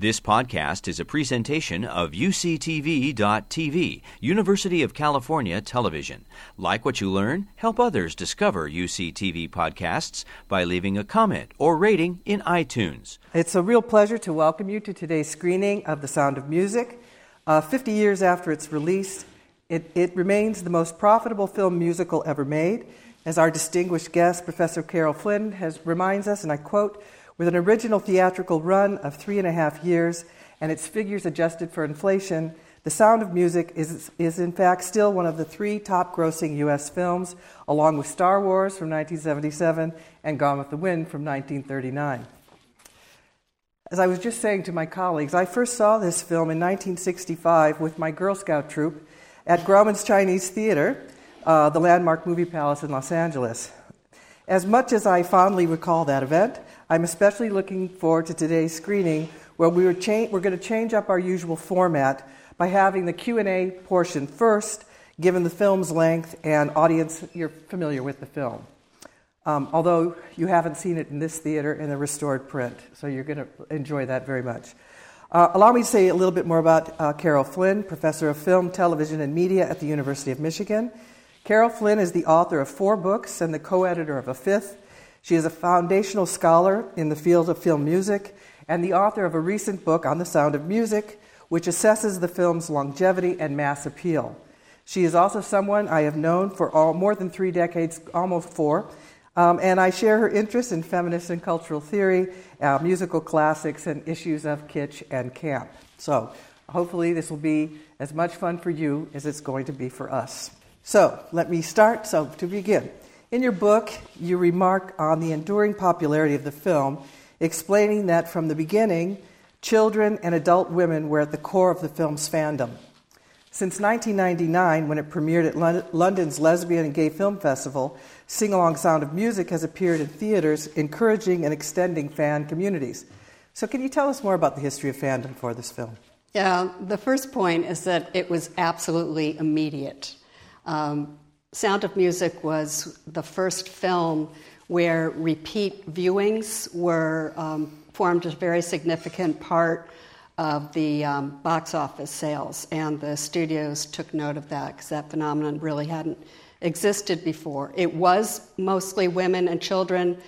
This podcast is a presentation of UCTV.tv, University of California Television. Like what you learn, help others discover UCTV podcasts by leaving a comment or rating in iTunes. It's a real pleasure to welcome you to today's screening of The Sound of Music. Uh, 50 years after its release, it, it remains the most profitable film musical ever made. As our distinguished guest, Professor Caryl Flinn, has, reminds us, and I quote, with an original theatrical run of three and a half years and its figures adjusted for inflation, The Sound of Music is, is in fact still one of the three top grossing U.S. films, along with Star Wars from 1977 and Gone with the Wind from 1939. As I was just saying to my colleagues, I first saw this film in 1965 with my Girl Scout troop at Grauman's Chinese Theater, uh, the landmark movie palace in Los Angeles. As much as I fondly recall that event, I'm especially looking forward to today's screening where we cha- we're going to change up our usual format by having the Q&A portion first, given the film's length and audience you're familiar with the film. Um, although you haven't seen it in this theater in the restored print, so you're going to enjoy that very much. Uh, allow me to say a little bit more about uh, Caryl Flinn, professor of film, television, and media at the University of Michigan. Caryl Flinn is the author of four books and the co editor of a fifth. She is a foundational scholar in the field of film music and the author of a recent book on the sound of music, which assesses the film's longevity and mass appeal. She is also someone I have known for all, more than three decades, almost four, um, and I share her interest in feminist and cultural theory, uh, musical classics, and issues of kitsch and camp. So, hopefully, this will be as much fun for you as it's going to be for us. So, let me start. So, to begin, in your book, you remark on the enduring popularity of the film, explaining that from the beginning, children and adult women were at the core of the film's fandom. Since 1999, when it premiered at London's Lesbian and Gay Film Festival, Sing Along Sound of Music has appeared in theaters, encouraging and extending fan communities. So, can you tell us more about the history of fandom for this film? Yeah, the first point is that it was absolutely immediate. Um, Sound of Music was the first film where repeat viewings were um, formed a very significant part of the um, box office sales, and the studios took note of that because that phenomenon really hadn't existed before. It was mostly women and children.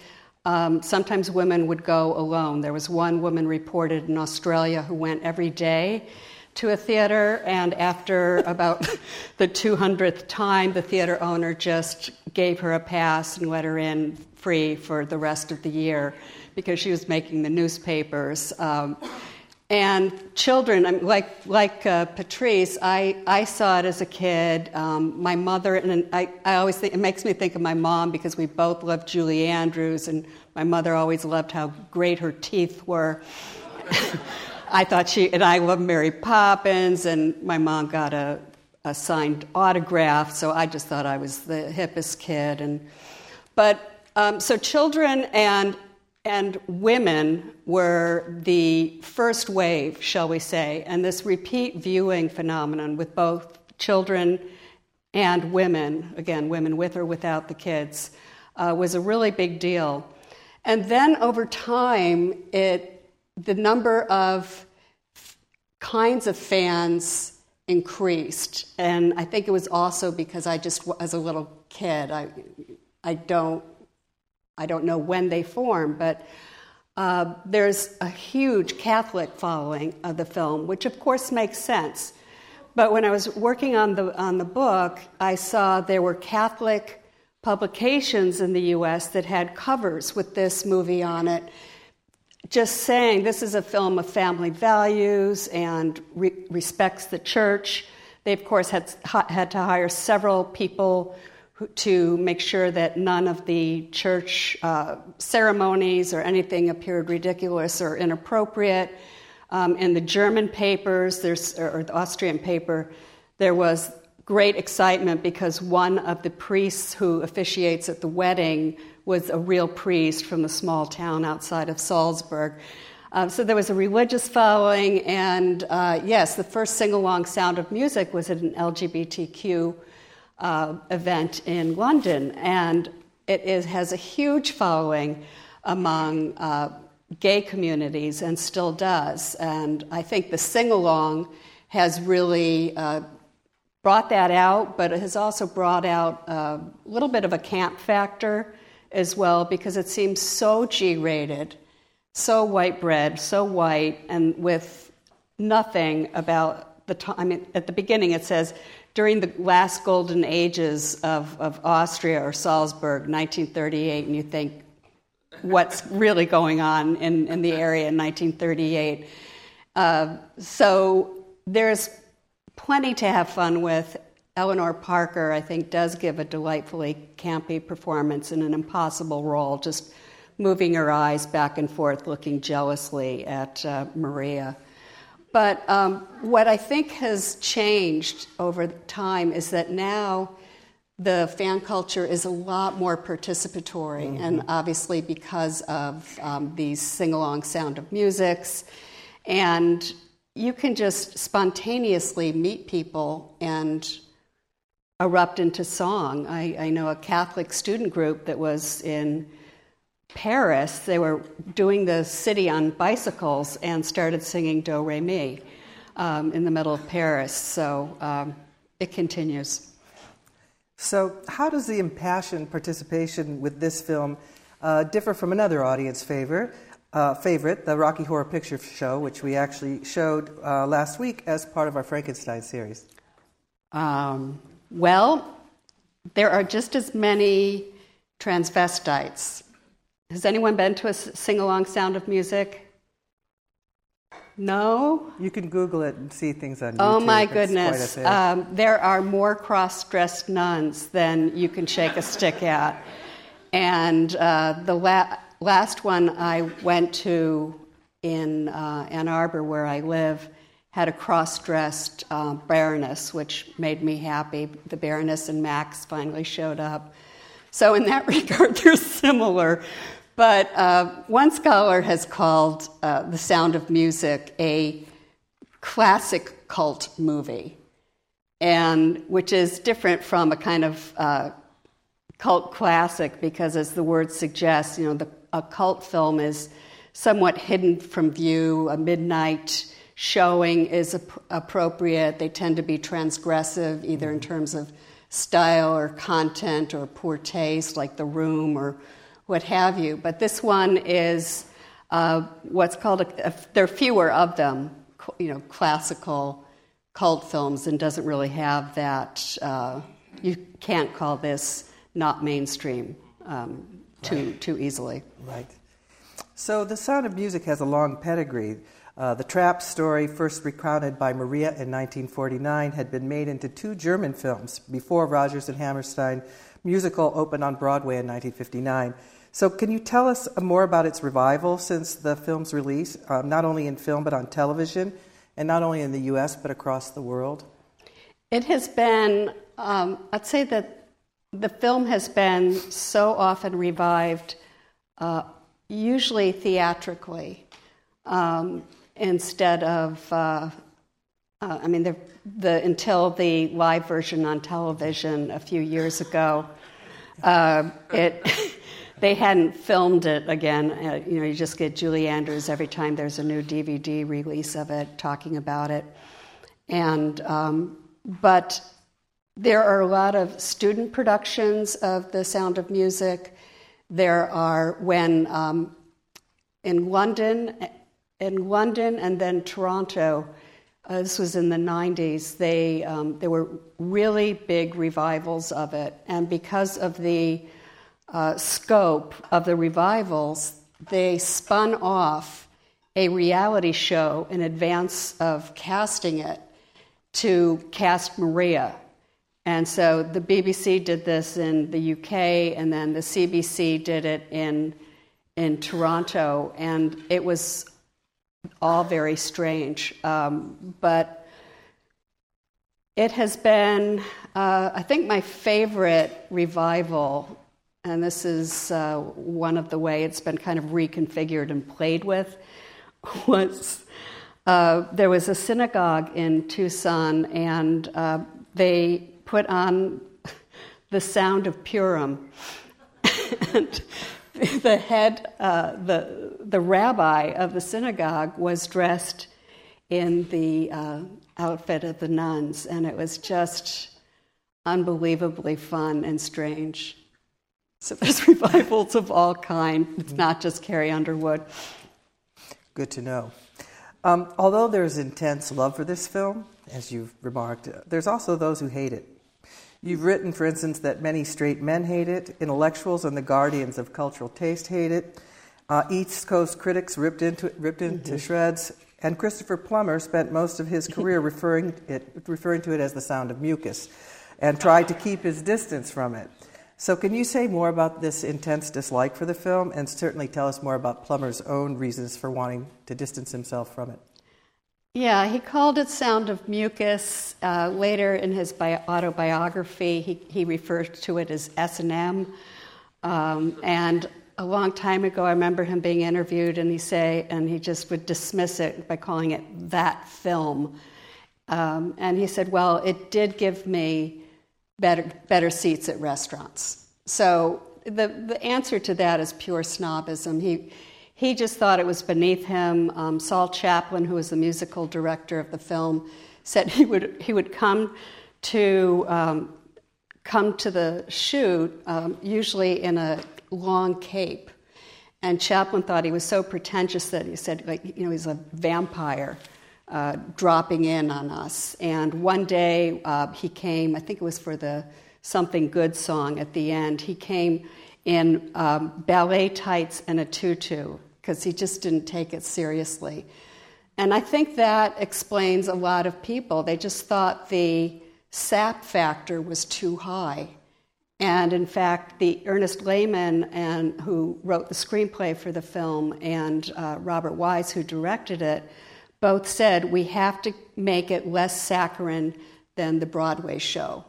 Um, sometimes women would go alone. There was one woman reported in Australia who went every day to a theater, and after about the 200th time, the theater owner just gave her a pass and let her in free for the rest of the year because she was making the newspapers. Um, and children, like, like uh, Patrice, I, I saw it as a kid. Um, my mother, and I, I always think, it makes me think of my mom because we both loved Julie Andrews, and my mother always loved how great her teeth were. I thought she, and I love Mary Poppins, and my mom got a, a signed autograph, so I just thought I was the hippest kid. And, but, um, so children and, and women were the first wave, shall we say, and this repeat viewing phenomenon with both children and women, again, women with or without the kids, uh, was a really big deal. And then over time, it the number of kinds of fans increased. And I think it was also because I just, as a little kid, I, I, don't, I don't know when they formed, but uh, there's a huge Catholic following of the film, which of course makes sense. But when I was working on the, on the book, I saw there were Catholic publications in the US that had covers with this movie on it just saying this is a film of family values and re- respects the church. They, of course, had, had to hire several people to make sure that none of the church uh, ceremonies or anything appeared ridiculous or inappropriate. Um, in the German papers, or the Austrian paper, there was great excitement because one of the priests who officiates at the wedding was a real priest from the small town outside of Salzburg. Uh, so there was a religious following, and uh, yes, the first sing along Sound of Music was at an LGBTQ uh, event in London, and it is, has a huge following among uh, gay communities and still does. And I think the sing along has really uh, brought that out, but it has also brought out a little bit of a camp factor as well because it seems so G rated, so white bread, so white, and with nothing about the time. I mean, at the beginning it says, during the last golden ages of, of Austria or Salzburg, 1938, and you think, what's really going on in, in the area in 1938. Uh, so there's plenty to have fun with. Eleanor Parker, I think, does give a delightfully campy performance in an impossible role, just moving her eyes back and forth, looking jealously at uh, Maria. But um, what I think has changed over time is that now the fan culture is a lot more participatory, mm-hmm. and obviously because of um, these sing along sound of musics. And you can just spontaneously meet people and erupt into song. I, I know a Catholic student group that was in Paris, they were doing the city on bicycles and started singing Do Re Mi um, in the middle of Paris. So um, it continues. So, how does the impassioned participation with this film uh, differ from another audience favor, uh, favorite, the Rocky Horror Picture Show, which we actually showed uh, last week as part of our Frankenstein series? Um, well, there are just as many transvestites has anyone been to a sing along sound of music? No? You can Google it and see things on oh, YouTube. Oh my goodness. Um, there are more cross dressed nuns than you can shake a stick at. And uh, the la- last one I went to in uh, Ann Arbor, where I live, had a cross dressed uh, Baroness, which made me happy. The Baroness and Max finally showed up. So, in that regard, they're similar. But uh, one scholar has called uh, The Sound of Music a classic cult movie, and which is different from a kind of uh, cult classic because, as the word suggests, you know, the, a cult film is somewhat hidden from view. A midnight showing is ap- appropriate. They tend to be transgressive, either in terms of style or content or poor taste, like The Room or what have you. But this one is uh, what's called, a, a, there are fewer of them, you know, classical cult films, and doesn't really have that. Uh, you can't call this not mainstream um, too, right. too easily. Right. So The Sound of Music has a long pedigree. Uh, the Trapp story, first recounted by Maria in 1949, had been made into two German films before Rodgers and Hammerstein musical opened on Broadway in 1959. So, can you tell us more about its revival since the film's release, um, not only in film but on television, and not only in the U.S. but across the world? It has been, um, I'd say that the film has been so often revived, uh, usually theatrically, um, instead of, uh, uh, I mean, the, the, until the live version on television a few years ago, uh, it. they hadn't filmed it again. Uh, you know, you just get Julie Andrews every time there's a new DVD release of it, talking about it. And um, but there are a lot of student productions of The Sound of Music. There are when um, in London, in London, and then Toronto. Uh, this was in the 90s. They um, there were really big revivals of it, and because of the uh, scope of the revivals, they spun off a reality show in advance of casting it to cast Maria. And so the BBC did this in the UK, and then the CBC did it in, in Toronto, and it was all very strange. Um, but it has been, uh, I think, my favorite revival and this is uh, one of the way it's been kind of reconfigured and played with, was uh, there was a synagogue in Tucson, and uh, they put on the sound of Purim. and the head, uh, the, the rabbi of the synagogue was dressed in the uh, outfit of the nuns, and it was just unbelievably fun and strange. So there's revivals of all kind. It's not just Carrie Underwood. Good to know. Um, although there's intense love for this film, as you've remarked, there's also those who hate it. You've written, for instance, that many straight men hate it, intellectuals and the guardians of cultural taste hate it, uh, East Coast critics ripped into, ripped into mm-hmm. shreds, and Christopher Plummer spent most of his career referring, it, referring to it as the sound of mucus and tried to keep his distance from it. So, can you say more about this intense dislike for the film and certainly tell us more about Plummer's own reasons for wanting to distance himself from it? Yeah, he called it Sound of Mucus. Uh, later in his bio- autobiography, he, he referred to it as S&M. Um, and a long time ago, I remember him being interviewed, and he say, and he just would dismiss it by calling it that film. Um, and he said, "Well, it did give me better better seats at restaurants." So the the answer to that is pure snobism. He he just thought it was beneath him. Um, Saul Chaplin, who was the musical director of the film, said he would he would come to um, come to the shoot um, usually in a long cape. And Chaplin thought he was so pretentious that he said, like, you know, he's a vampire uh, dropping in on us. And one day uh, he came, I think it was for the Something Good song at the end, he came in um, ballet tights and a tutu because he just didn't take it seriously. And I think that explains a lot of people. They just thought the sap factor was too high. And in fact, the Ernest Lehman, and, who wrote the screenplay for the film, and uh, Robert Wise, who directed it, both said we have to make it less saccharine than the Broadway show.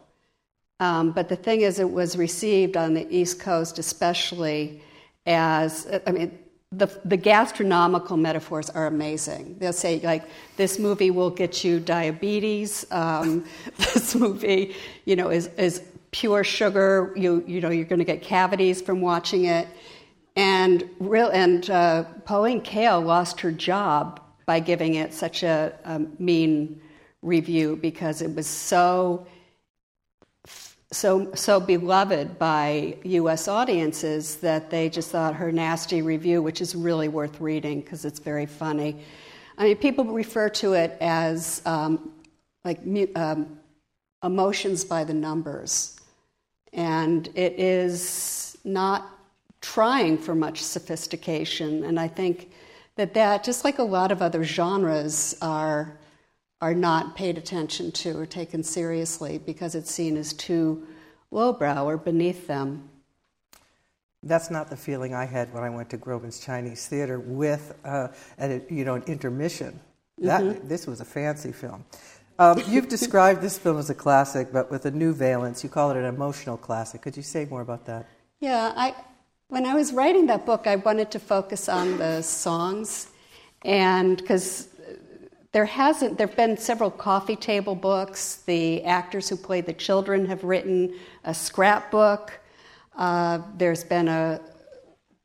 Um, but the thing is, it was received on the East Coast, especially as I mean, the, the gastronomical metaphors are amazing. They'll say, like, this movie will get you diabetes. Um, this movie, you know, is, is pure sugar. You, you know, you're going to get cavities from watching it. And, real, and uh, Pauline Kael lost her job by giving it such a, a mean review because it was so so so beloved by U.S. audiences that they just thought her nasty review, which is really worth reading because it's very funny. I mean, people refer to it as um, like um, emotions by the numbers, and it is not trying for much sophistication. And I think that that, just like a lot of other genres, are are not paid attention to or taken seriously because it's seen as too lowbrow or beneath them. That's not the feeling I had when I went to Grauman's Chinese Theater with, uh, a, you know, an intermission. That mm-hmm. this was a fancy film. Um, you've described this film as a classic, but with a new valence. You call it an emotional classic. Could you say more about that? Yeah, I, when I was writing that book, I wanted to focus on the songs, and because there hasn't, there have been several coffee table books. The actors who played the children have written a scrapbook. Uh, there's been a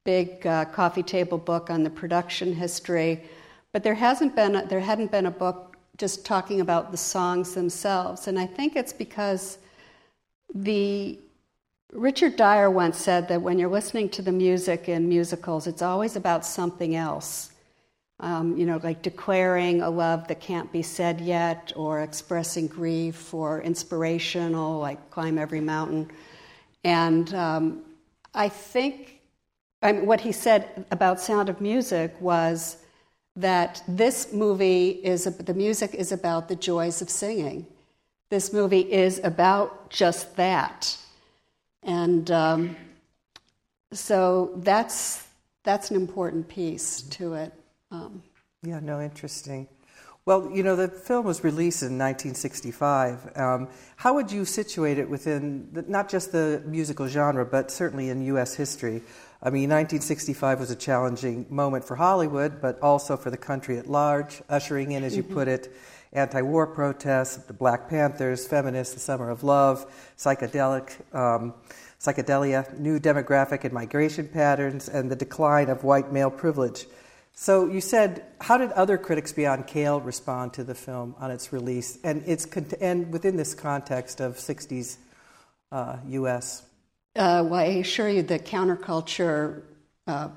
big uh, coffee table book on the production history, but there hasn't been a, there hadn't been a book just talking about the songs themselves. And I think it's because the Richard Dyer once said that when you're listening to the music in musicals, it's always about something else um, you know, like declaring a love that can't be said yet, or expressing grief, or inspirational, like climb every mountain. And um, I think I mean, what he said about Sound of Music was that this movie is the music is about the joys of singing. This movie is about just that, and um, so that's that's an important piece to it. Um, yeah, no, interesting. Well, you know, the film was released in 1965. Um, how would you situate it within the, not just the musical genre, but certainly in U.S. history? I mean, 1965 was a challenging moment for Hollywood, but also for the country at large, ushering in, as you mm-hmm. put it, anti war protests, the Black Panthers, feminists, the Summer of Love, psychedelic. Um, psychedelia, new demographic and migration patterns, and the decline of white male privilege So you said, how did other critics beyond Kael respond to the film on its release, and it's and within this context of '60s uh, U.S. Uh, well, I assure you, the counterculture uh,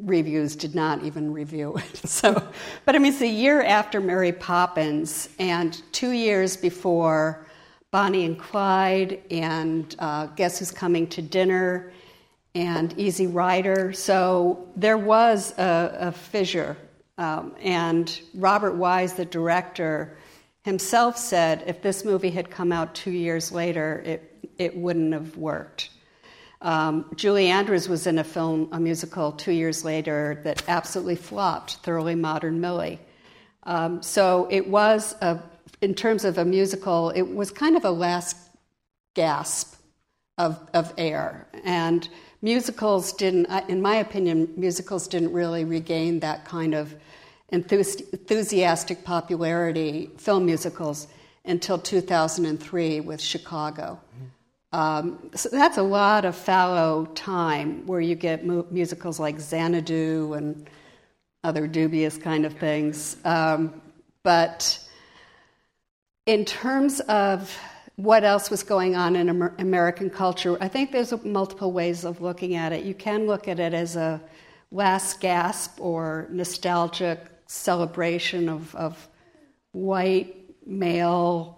reviews did not even review it. So, but I mean, it's a year after Mary Poppins, and two years before Bonnie and Clyde, and uh, Guess Who's Coming to Dinner, and Easy Rider. So there was a, a fissure. Um, and Robert Wise, the director, himself said if this movie had come out two years later, it, it wouldn't have worked. Um, Julie Andrews was in a film, a musical, two years later that absolutely flopped, Thoroughly Modern Millie. Um, so it was, a, in terms of a musical, it was kind of a last gasp of, of air. And musicals didn't, in my opinion, musicals didn't really regain that kind of enthusiastic popularity, film musicals, until 2003 with Chicago. Um, so that's a lot of fallow time where you get mu- musicals like Xanadu and other dubious kind of things. Um, but in terms of what else was going on in Amer- American culture. I think there's multiple ways of looking at it. You can look at it as a last gasp or nostalgic celebration of, of white male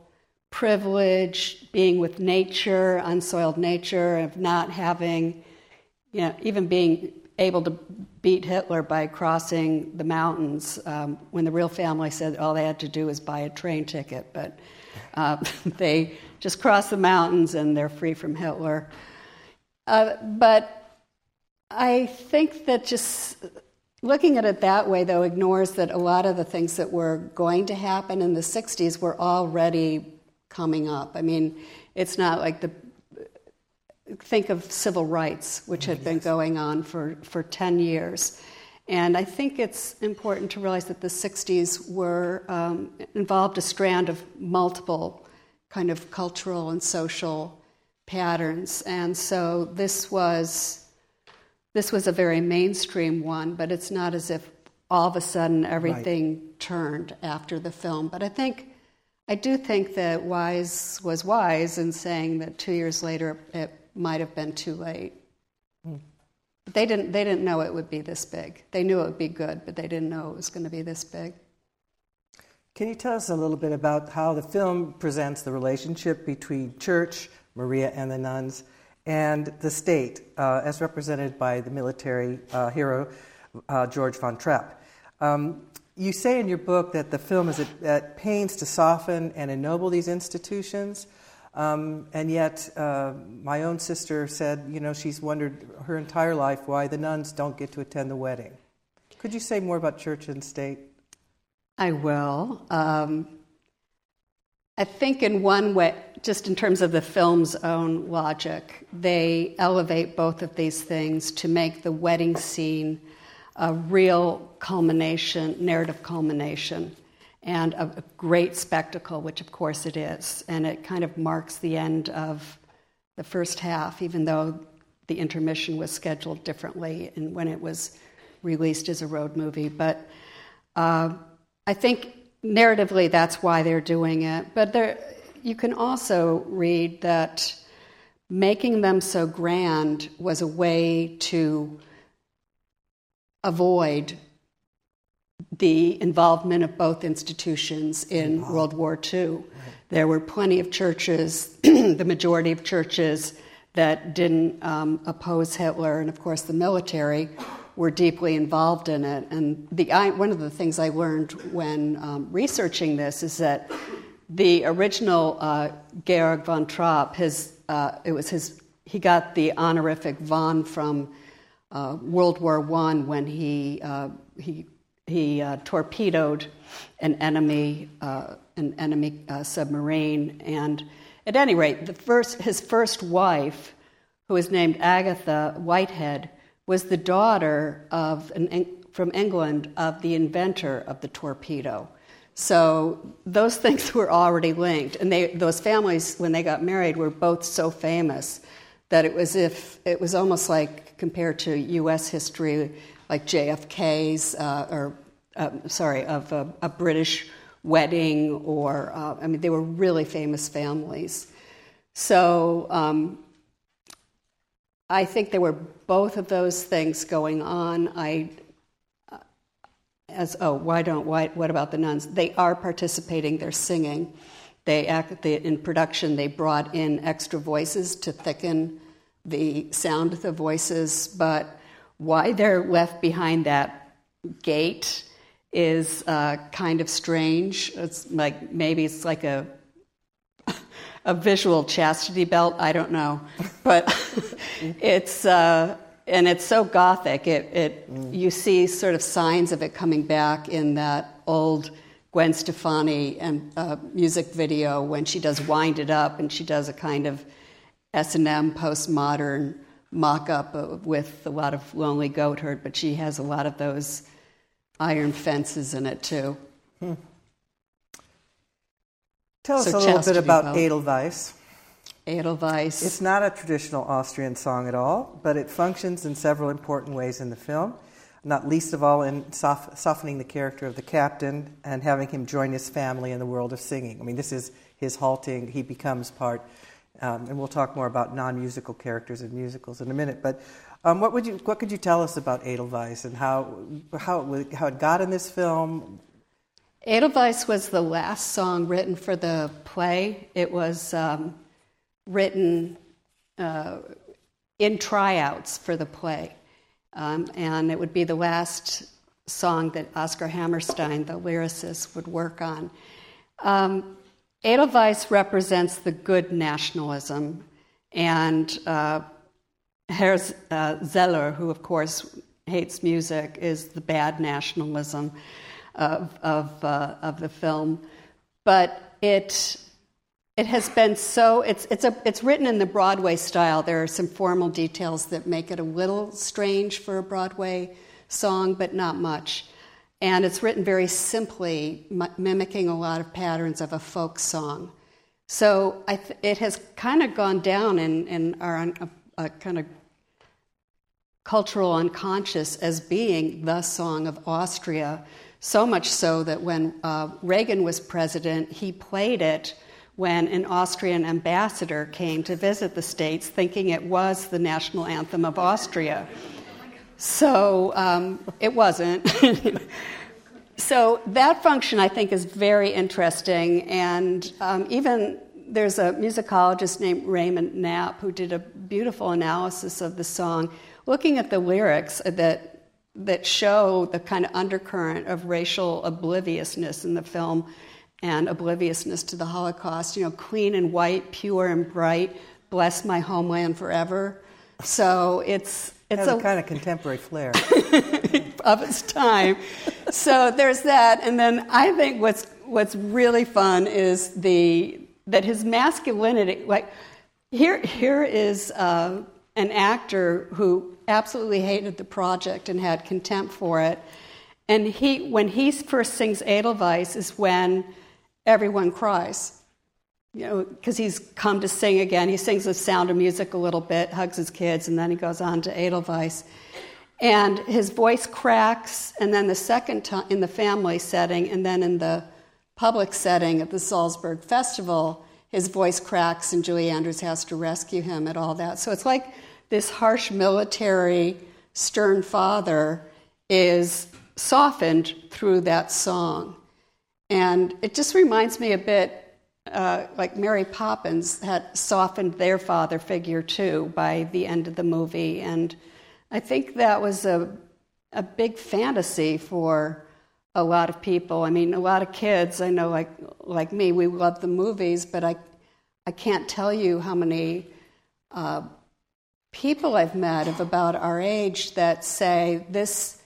privilege, being with nature, unsoiled nature, of not having, you know, even being able to beat Hitler by crossing the mountains um, when the real family said all they had to do was buy a train ticket. But uh, they just cross the mountains and they're free from Hitler. Uh, but I think that just looking at it that way, though, ignores that a lot of the things that were going to happen in the 60s were already coming up. I mean, it's not like the think of civil rights, which had been going on for, for 10 years. And I think it's important to realize that the 60s were um, involved a strand of multiple kind of cultural and social patterns. And so this was this was a very mainstream one, but it's not as if all of a sudden everything right. turned after the film. But I think I do think that Wise was wise in saying that two years later it might have been too late. Mm. They didn't, they didn't know it would be this big. They knew it would be good, but they didn't know it was going to be this big. Can you tell us a little bit about how the film presents the relationship between church, Maria and the nuns, and the state, uh, as represented by the military uh, hero uh, George von Trapp? Um, you say in your book that the film is at, pains to soften and ennoble these institutions. Um, and yet, uh, my own sister said, you know, she's wondered her entire life why the nuns don't get to attend the wedding. Could you say more about church and state? I will. Um, I think, in one way, just in terms of the film's own logic, they elevate both of these things to make the wedding scene a real culmination, narrative culmination and a, great spectacle, which of course it is. And it kind of marks the end of the first half, even though the intermission was scheduled differently and when it was released as a road movie. But uh, I think narratively that's why they're doing it. But there, you can also read that making them so grand was a way to avoid the involvement of both institutions in World War II. There were plenty of churches, the majority of churches that didn't um, oppose Hitler, and of course the military were deeply involved in it. And the, I, one of the things I learned when um, researching this is that the original uh, Georg von Trapp, his, uh, it was his, he got the honorific von from uh, World War I when he, uh, he he uh, torpedoed an enemy uh, an enemy uh, submarine, and at any rate, the first his first wife, who was named Agatha Whitehead, was the daughter of an, from England of the inventor of the torpedo. So those things were already linked, and they, those families, when they got married, were both so famous that it was if it was almost like compared to U.S. history like JFK's, uh, or uh, sorry, of a, a, British wedding, or uh, I mean, they were really famous families. So um, I think there were both of those things going on. I uh, as oh why don't why what about the nuns? They are participating. They're singing. They act they, in production. They brought in extra voices to thicken the sound of the voices, but why they're left behind that gate is uh, kind of strange. It's like maybe it's like a a visual chastity belt. I don't know, but it's uh, and it's so gothic. It, it mm. you see sort of signs of it coming back in that old Gwen Stefani and uh, music video when she does "Wind It Up" and she does a kind of S and M postmodern mock-up with a lot of Lonely Goatherd, but she has a lot of those iron fences in it too. Hmm. Tell so us a little bit about Edelweiss. Edelweiss. It's not a traditional Austrian song at all, but it functions in several important ways in the film, not least of all in softening the character of the captain and having him join his family in the world of singing. I mean, this is his halting, he becomes part, um, and we'll talk more about non musical characters in musicals in a minute. But um, what, would you, what could you tell us about Edelweiss and how, how, it, how it got in this film? Edelweiss was the last song written for the play. It was um, written uh, in tryouts for the play. Um, and it would be the last song that Oscar Hammerstein, the lyricist, would work on. Um, Edelweiss represents the good nationalism, and uh, Herr uh, Zeller, who of course hates music, is the bad nationalism of, of, uh, of the film. But it, it has been so, it's, it's, a, it's written in the Broadway style. There are some formal details that make it a little strange for a Broadway song, but not much. And it's written very simply, m- mimicking a lot of patterns of a folk song. So th- it has kind of gone down in, in our kind of cultural unconscious as being the song of Austria, so much so that when uh, Reagan was president, he played it when an Austrian ambassador came to visit the States, thinking it was the national anthem of Austria. So um, it wasn't. so that function, I think, is very interesting. And um, even there's a musicologist named Raymond Knapp who did a beautiful analysis of the song looking at the lyrics that that show the kind of undercurrent of racial obliviousness in the film and obliviousness to the Holocaust. You know, clean and white, pure and bright, bless my homeland forever. So it's it's a, a, kind of contemporary flair of its time. so there's that, and then I think what's what's really fun is the that his masculinity. Like here, here is uh, an actor who absolutely hated the project and had contempt for it. And he, when he first sings Edelweiss, is when everyone cries. You know, because he's come to sing again. He sings the sound of music a little bit, hugs his kids, and then he goes on to Edelweiss. And his voice cracks, and then the second time in the family setting, and then in the public setting at the Salzburg Festival, his voice cracks, and Julie Andrews has to rescue him and all that. So it's like this harsh military, stern father is softened through that song. And it just reminds me a bit uh, like Mary Poppins had softened their father figure too by the end of the movie. And I think that was a, a big fantasy for a lot of people. I mean, a lot of kids, I know, like, like me, we love the movies, but I, I can't tell you how many uh, people I've met of about our age that say this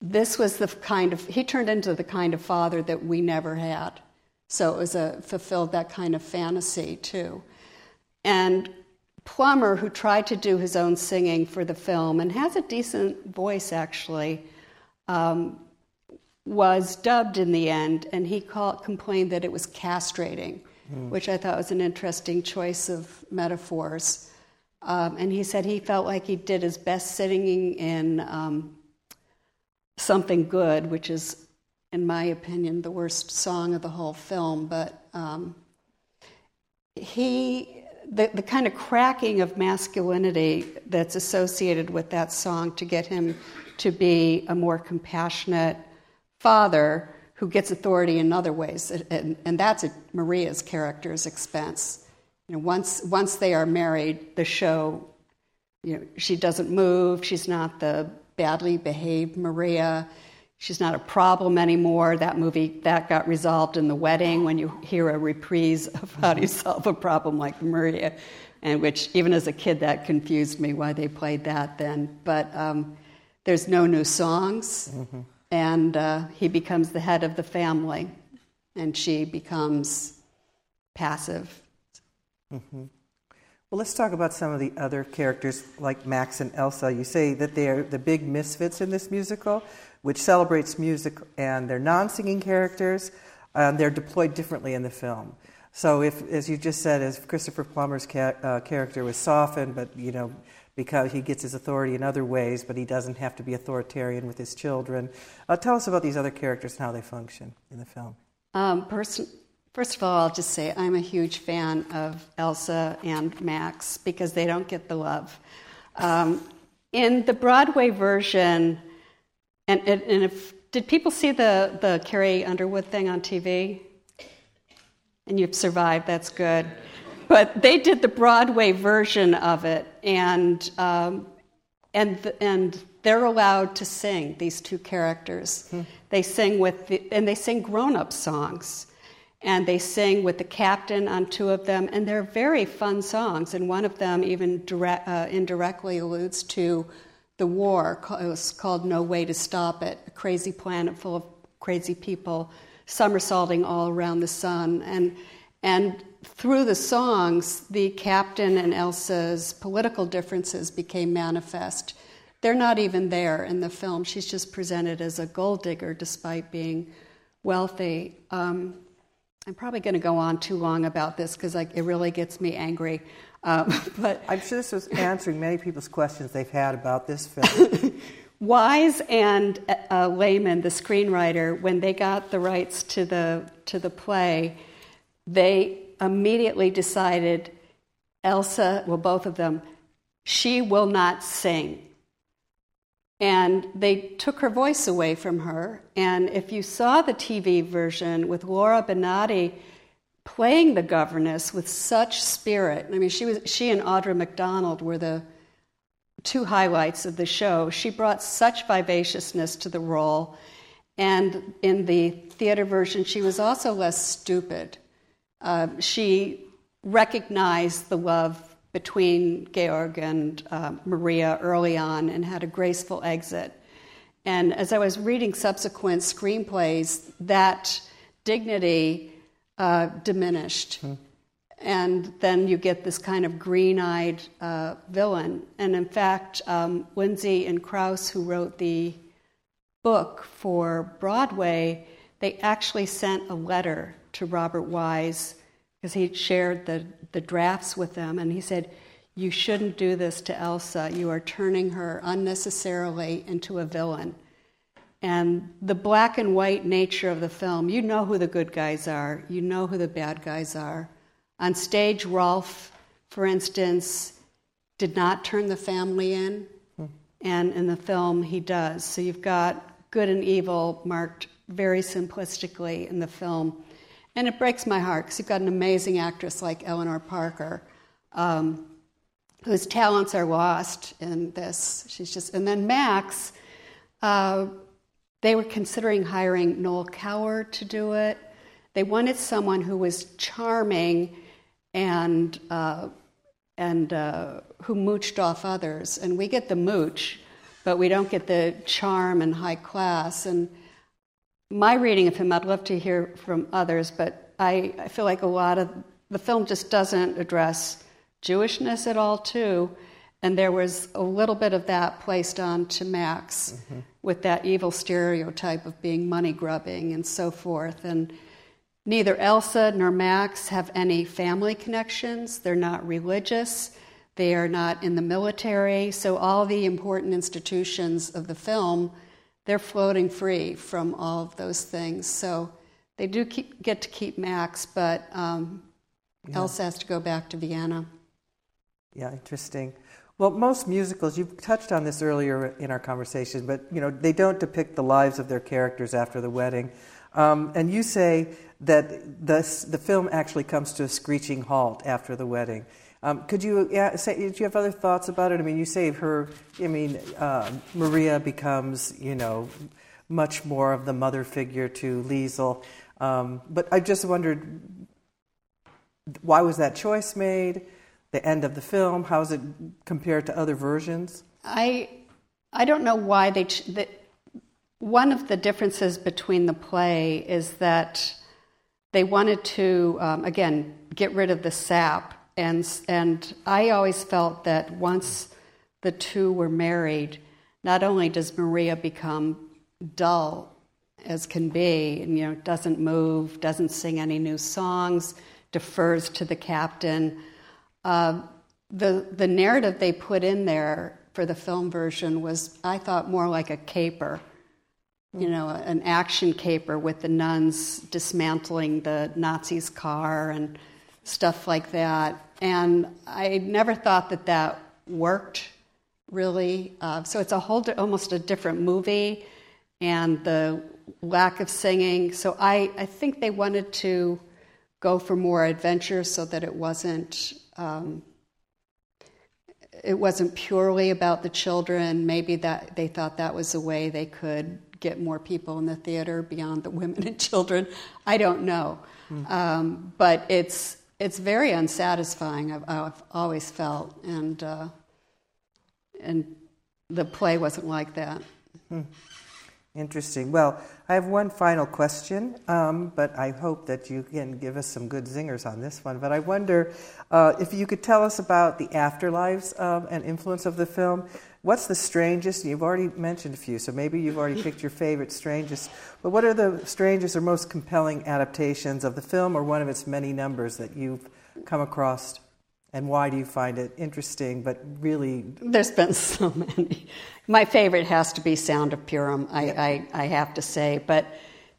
this was the kind of he turned into the kind of father that we never had. So it was a fulfilled that kind of fantasy too. And Plummer, who tried to do his own singing for the film and has a decent voice actually, um, was dubbed in the end, and he called, complained that it was castrating, mm. which I thought was an interesting choice of metaphors. Um, and he said he felt like he did his best singing in um, Something Good, which is, in my opinion, the worst song of the whole film. But um, he, the, the kind of cracking of masculinity that's associated with that song to get him to be a more compassionate father who gets authority in other ways, and, and that's at Maria's character's expense. You know, once once they are married, the show, you know, she doesn't move. She's not the badly behaved Maria. She's not a problem anymore. That movie that got resolved in the wedding when you hear a reprise of how do you solve a problem like Maria, and which even as a kid that confused me why they played that then. But um, there's no new songs. Mm-hmm and uh, he becomes the head of the family, and she becomes passive. Mm-hmm. Well, let's talk about some of the other characters like Max and Elsa. You say that they're the big misfits in this musical, which celebrates music, and they're non singing characters. Um, they're deployed differently in the film. So, if, as you just said, as Christopher Plummer's ca- uh, character was softened, but you know, because he gets his authority in other ways, but he doesn't have to be authoritarian with his children. Uh, tell us about these other characters and how they function in the film. Um, person, first of all, I'll just say I'm a huge fan of Elsa and Max because they don't get the love. Um, in the Broadway version, and, and, and if did people see the, the Carrie Underwood thing on TV? And you've survived, that's good but they did the Broadway version of it, and um, and and they're allowed to sing these two characters. Hmm. They sing with the, and they sing grown-up songs, and they sing with the captain on two of them, and they're very fun songs. And one of them even direct, uh, indirectly alludes to the war. It was called "No Way to Stop It," a crazy planet full of crazy people somersaulting all around the sun, and and through the songs, the captain and Elsa's political differences became manifest. They're not even there in the film. She's just presented as a gold digger despite being wealthy. Um, I'm probably going to go on too long about this because like, it really gets me angry. Um, but I'm sure this was answering many people's questions they've had about this film. Wise and uh, Lehman, the screenwriter, when they got the rights to the to the play, they immediately decided Elsa, well, both of them, she will not sing. And they took her voice away from her. And if you saw the TV version with Laura Benanti playing the governess with such spirit, I mean, she, was, she and Audra McDonald were the two highlights of the show. She brought such vivaciousness to the role. And in the theater version, she was also less stupid. Uh, she recognized the love between Georg and uh, Maria early on and had a graceful exit. And as I was reading subsequent screenplays, that dignity uh, diminished. Hmm. And then you get this kind of green eyed uh, villain. And in fact, um, Lindsay and Crouse, who wrote the book for Broadway, they actually sent a letter to Robert Wise because he shared the, the drafts with them, and he said, You shouldn't do this to Elsa. You are turning her unnecessarily into a villain. And the black and white nature of the film, you know who the good guys are, you know who the bad guys are. On stage, Rolf, for instance, did not turn the family in, and in the film, he does. So you've got good and evil marked very simplistically in the film. And it breaks my heart because you've got an amazing actress like Eleanor Parker, um, whose talents are lost in this. She's just, and then Max, uh, they were considering hiring Noel Coward to do it. They wanted someone who was charming and uh, and uh, who mooched off others. And we get the mooch, but we don't get the charm and high class. And my reading of him, I'd love to hear from others, but I, I feel like a lot of the film just doesn't address Jewishness at all, too. And there was a little bit of that placed on to Max mm-hmm. with that evil stereotype of being money grubbing and so forth. And neither Elsa nor Max have any family connections. They're not religious. They are not in the military. So all the important institutions of the film they're floating free from all of those things. So they do keep, get to keep Max, but um, yeah. Elsa has to go back to Vienna. Yeah, interesting. Well, most musicals, you've touched on this earlier in our conversation, but you know they don't depict the lives of their characters after the wedding. Um, and you say that the, the film actually comes to a screeching halt after the wedding. Um, could you yeah, say? Do you have other thoughts about it? I mean, you say her. I mean, uh, Maria becomes, you know, much more of the mother figure to Liesl. Um, but I just wondered, why was that choice made? The end of the film. How is it compared to other versions? I I don't know why they. Ch- the, one of the differences between the play is that they wanted to um, again get rid of the sap and and I always felt that once the two were married, not only does Maria become dull as can be, and you know doesn't move, doesn't sing any new songs, defers to the captain. Uh, the the narrative they put in there for the film version was, I thought, more like a caper you know, an action caper with the nuns dismantling the Nazis' car and stuff like that. And I never thought that that worked really. Uh, so it's a whole, almost a different movie, and the lack of singing. So I, I think they wanted to go for more adventure so that it wasn't. Um, it wasn't purely about the children. Maybe that they thought that was a way they could get more people in the theater beyond the women and children. I don't know, mm. um, but it's it's very unsatisfying. I've, I've always felt, and uh, and the play wasn't like that. Hmm. Interesting. Well, I have one final question, um, but I hope that you can give us some good zingers on this one. But I wonder uh, if you could tell us about the afterlives um, and influence of the film. What's the strangest? You've already mentioned a few, so maybe you've already picked your favorite strangest. But what are the strangest or most compelling adaptations of the film or one of its many numbers that you've come across? And why do you find it interesting but really there's been so many. My favorite has to be sound of purim i. I, I, have to say. But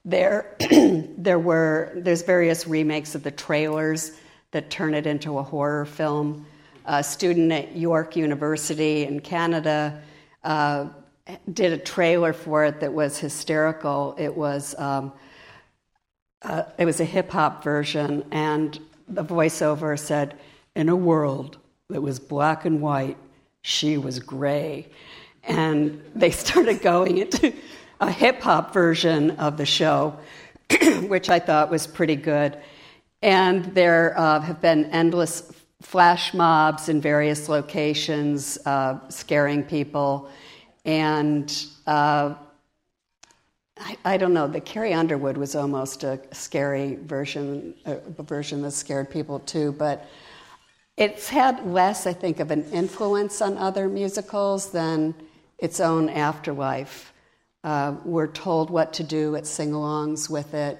there there were there's various remakes of the trailers that turn it into a horror film. A student at york university in canada uh, did a trailer for it that was hysterical. It was um, uh, it was a hip hop version and the voiceover said in a world that was black and white, she was gray. And they started going into a hip hop version of the show, which I thought was pretty good. And there uh, have been endless flash mobs in various locations, uh, scaring people. And uh, I, I, don't know, the Carrie Underwood was almost a scary version, a version that scared people too. But it's had less, I think, of an influence on other musicals than its own afterlife. Uh, we're told what to do at sing alongs with it,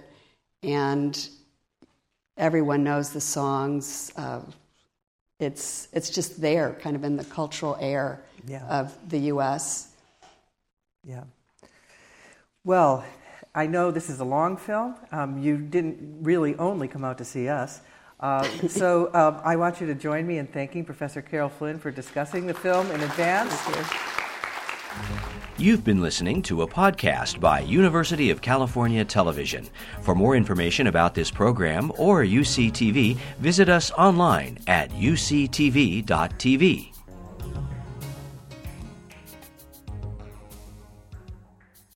and everyone knows the songs. Uh, it's, it's just there, kind of in the cultural air yeah. of the U.S. Yeah. Well, I know this is a long film. Um, you didn't really only come out to see us. Uh, so um, I want you to join me in thanking Professor Caryl Flinn for discussing the film in advance. You've been listening to a podcast by University of California Television. For more information about this program or UCTV, visit us online at uctv.tv.